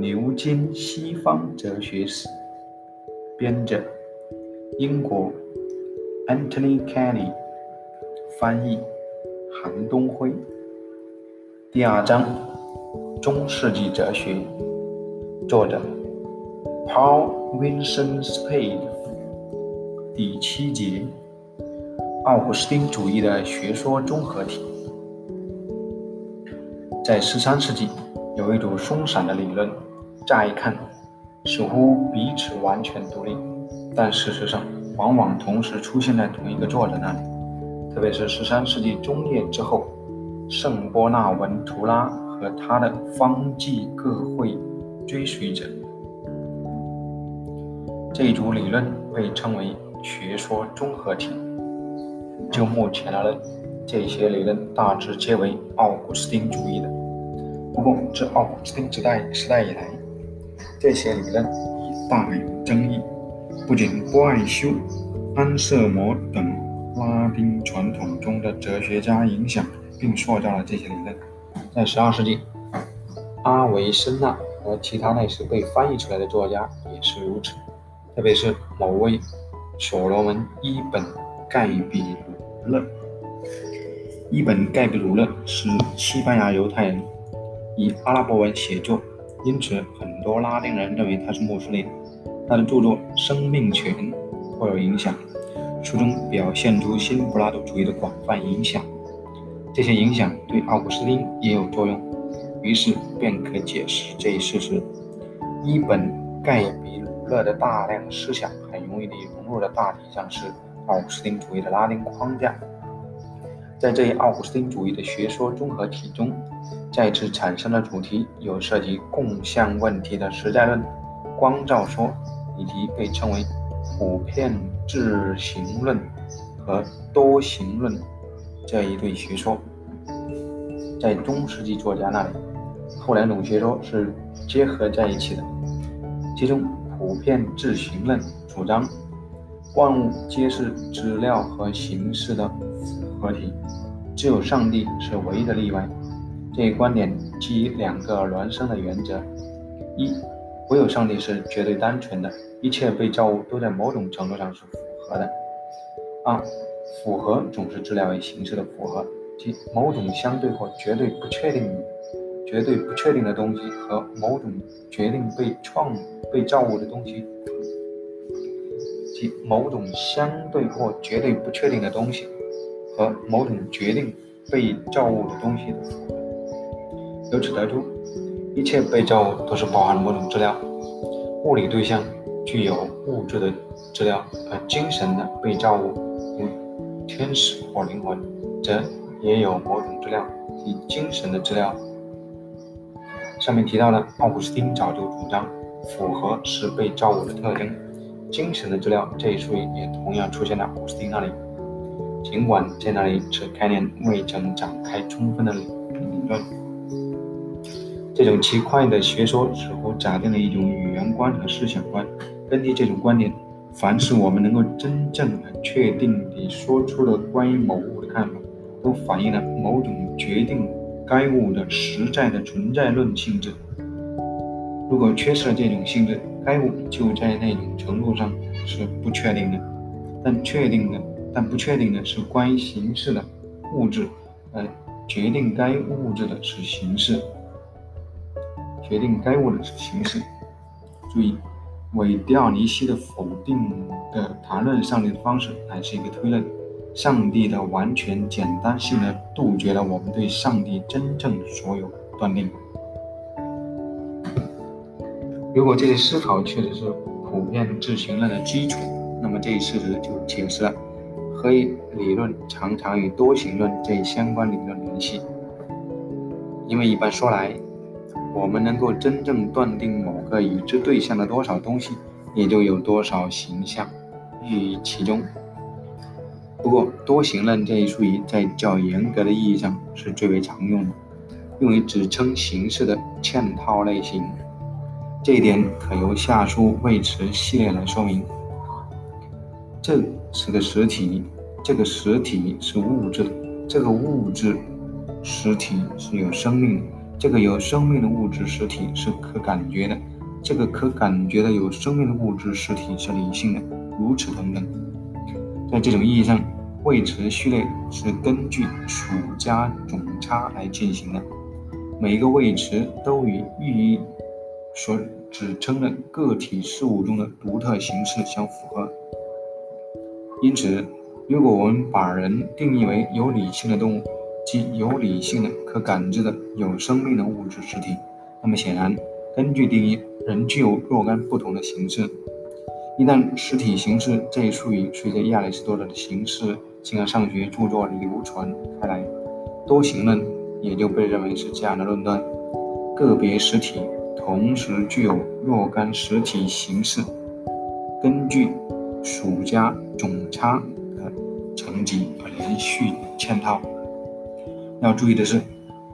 牛津西方哲学史》，编者英国 Anthony Kenny，翻译韩东辉。第二章：中世纪哲学，作者 Paul Vincent Spade。第七节：奥古斯丁主义的学说综合体。在十三世纪，有一种松散的理论，乍一看似乎彼此完全独立，但事实上往往同时出现在同一个作者那里。特别是十三世纪中叶之后，圣波纳文图拉和他的方济各会追随者，这一组理论被称为学说综合体。就目前而论，这些理论大致皆为奥古斯丁主义的。不过，自奥古斯丁时代时代以来，这些理论已大有争议。不仅波爱修、安瑟摩等拉丁传统中的哲学家影响并塑造了这些理论，在12世纪，阿维森纳和其他那时被翻译出来的作家也是如此，特别是某位所罗门·伊本·盖比鲁勒。伊本·盖比鲁勒是西班牙犹太人。以阿拉伯文写作，因此很多拉丁人认为他是穆斯林。他的著作《生命权》颇有影响，书中表现出新柏拉图主义的广泛影响。这些影响对奥古斯丁也有作用，于是便可解释这一事实。伊本·盖比鲁勒的大量思想很容易地融入了大体上是奥古斯丁主义的拉丁框架。在这一奥古斯丁主义的学说综合体中，再次产生的主题有涉及共相问题的实在论、光照说，以及被称为普遍自行论和多行论这一对学说。在中世纪作家那里，后两种学说是结合在一起的。其中，普遍自行论主张万物皆是资料和形式的合体。只有上帝是唯一的例外。这一观点基于两个孪生的原则：一，唯有上帝是绝对单纯的，一切被造物都在某种程度上是符合的；二，符合总是质料为形式的符合，即某种相对或绝对不确定、绝对不确定的东西和某种决定被创、被造物的东西，即某种相对或绝对不确定的东西。和某种决定被造物的东西的符合，由此得出，一切被造物都是包含了某种质料。物理对象具有物质的质料，而精神的被造物，如天使或灵魂，则也有某种质料，即精神的质料。上面提到的奥古斯丁早就主张，符合是被造物的特征。精神的质料这一术语也同样出现在奥古斯丁那里。尽管在那里此概念未曾展开充分的理论，这种奇怪的学说似乎假定了一种语言观和思想观。根据这种观点，凡是我们能够真正的、确定地说出的关于某物的看法，都反映了某种决定该物的实在的存在论性质。如果缺失了这种性质，该物就在那种程度上是不确定的。但确定的。但不确定的是关于形式的物质，而决定该物质的是形式。决定该物的是形式。注意，韦迪奥尼西的否定的谈论上帝的方式乃是一个推论。上帝的完全简单性的杜绝了我们对上帝真正所有断定。如果这些思考确实是普遍自行论的基础，那么这一事实就解释了。何以理论常常与多形论这一相关理论联系？因为一般说来，我们能够真正断定某个已知对象的多少东西，也就有多少形象寓于其中。不过，多形论这一术语在较严格的意义上是最为常用的，用于指称形式的嵌套类型。这一点可由下述谓词系列来说明。这是个实体，这个实体是物质，这个物质实体是有生命的，这个有生命的物质实体是可感觉的，这个可感觉的有生命的物质实体是理性的，如此等等。在这种意义上，位词序列是根据属加总差来进行的，每一个位词都与寓意所指称的个体事物中的独特形式相符合。因此，如果我们把人定义为有理性的动物，即有理性的、可感知的、有生命的物质实体，那么显然，根据定义，人具有若干不同的形式。一旦实体形式这一术语随着亚里士多德的形式形而上学著作流传开来，多形论也就被认为是这样的论断：个别实体同时具有若干实体形式，根据。数加总差的层级而连续嵌套。要注意的是，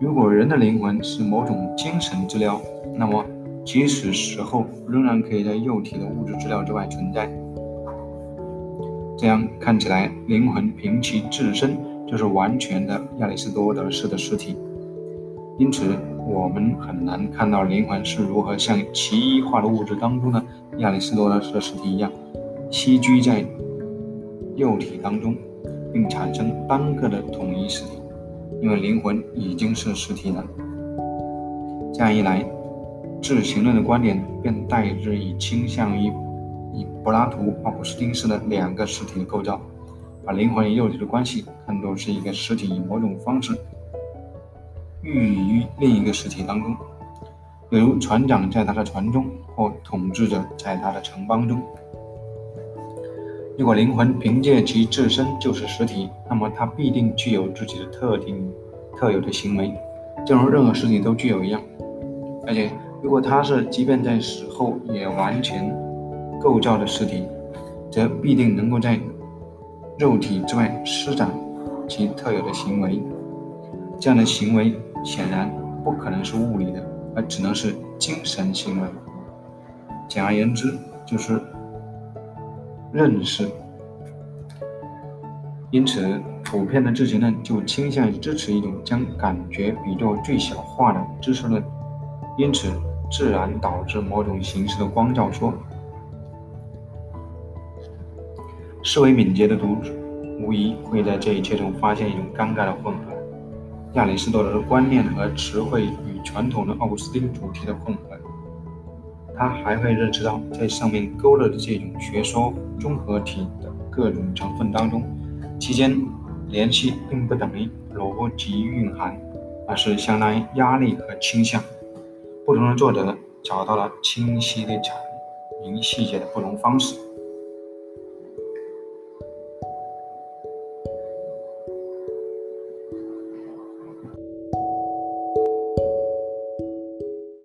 如果人的灵魂是某种精神资料，那么即使死后仍然可以在肉体的物质资料之外存在。这样看起来，灵魂凭其自身就是完全的亚里士多德式的实体。因此，我们很难看到灵魂是如何像奇异化的物质当中的亚里士多德式的实体一样。栖居在肉体当中，并产生单个的统一实体，因为灵魂已经是实体了。这样一来，自行论的观点便代之以倾向于以柏拉图、奥古斯丁式的两个实体的构造，把灵魂与肉体的关系看作是一个实体以某种方式寓于另一个实体当中，比如船长在他的船中，或统治者在他的城邦中。如果灵魂凭借其自身就是实体，那么它必定具有自己的特定、特有的行为，正如任何实体都具有一样。而且，如果它是即便在死后也完全构造的实体，则必定能够在肉体之外施展其特有的行为。这样的行为显然不可能是物理的，而只能是精神行为。简而言之，就是。认识，因此，普遍的知识论就倾向于支持一种将感觉比作最小化的知识论，因此，自然导致某种形式的光照说。思维敏捷的读者无疑会在这一切中发现一种尴尬的混合：亚里士多德的观念和词汇与传统的奥古斯丁主题的混合。他还会认识到，在上面勾勒的这种学说综合体的各种成分当中，其间联系并不等于逻辑蕴含，而是相当于压力和倾向。不同的作者找到了清晰的阐明细节的不同方式。